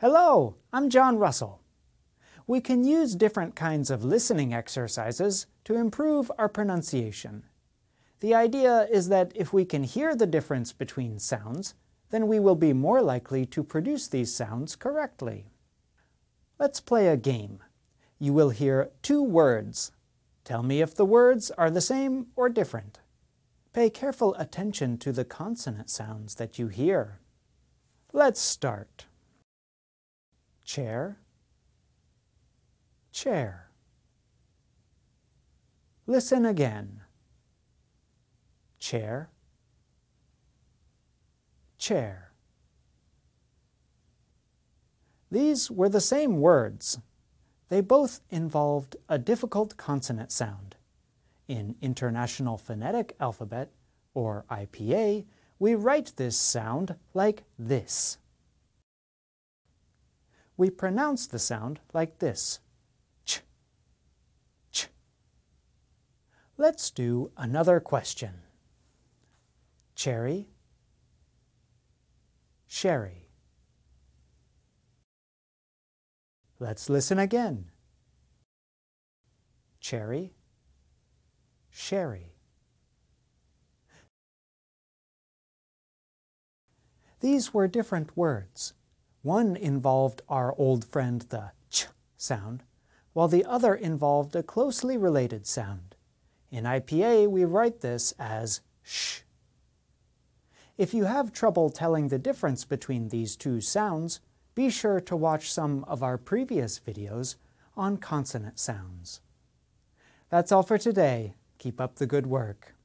Hello, I'm John Russell. We can use different kinds of listening exercises to improve our pronunciation. The idea is that if we can hear the difference between sounds, then we will be more likely to produce these sounds correctly. Let's play a game. You will hear two words. Tell me if the words are the same or different. Pay careful attention to the consonant sounds that you hear. Let's start chair, chair. Listen again. Chair, chair. These were the same words. They both involved a difficult consonant sound. In International Phonetic Alphabet, or IPA, we write this sound like this we pronounce the sound like this. Ch, ch. Let's do another question. Cherry, sherry. Let's listen again. Cherry, sherry. These were different words. One involved our old friend the ch sound, while the other involved a closely related sound. In IPA, we write this as sh. If you have trouble telling the difference between these two sounds, be sure to watch some of our previous videos on consonant sounds. That's all for today. Keep up the good work.